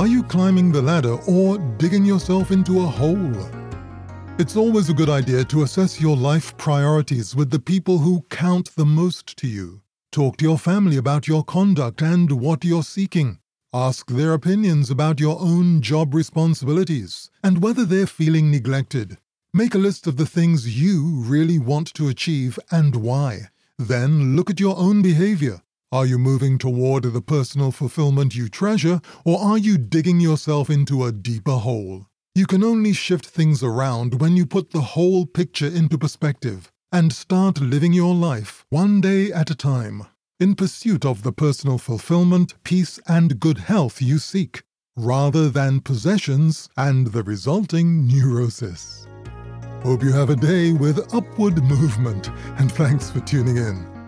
Are you climbing the ladder or digging yourself into a hole? It's always a good idea to assess your life priorities with the people who count the most to you. Talk to your family about your conduct and what you're seeking. Ask their opinions about your own job responsibilities and whether they're feeling neglected. Make a list of the things you really want to achieve and why. Then look at your own behavior. Are you moving toward the personal fulfillment you treasure, or are you digging yourself into a deeper hole? You can only shift things around when you put the whole picture into perspective and start living your life one day at a time in pursuit of the personal fulfillment, peace, and good health you seek, rather than possessions and the resulting neurosis. Hope you have a day with upward movement, and thanks for tuning in.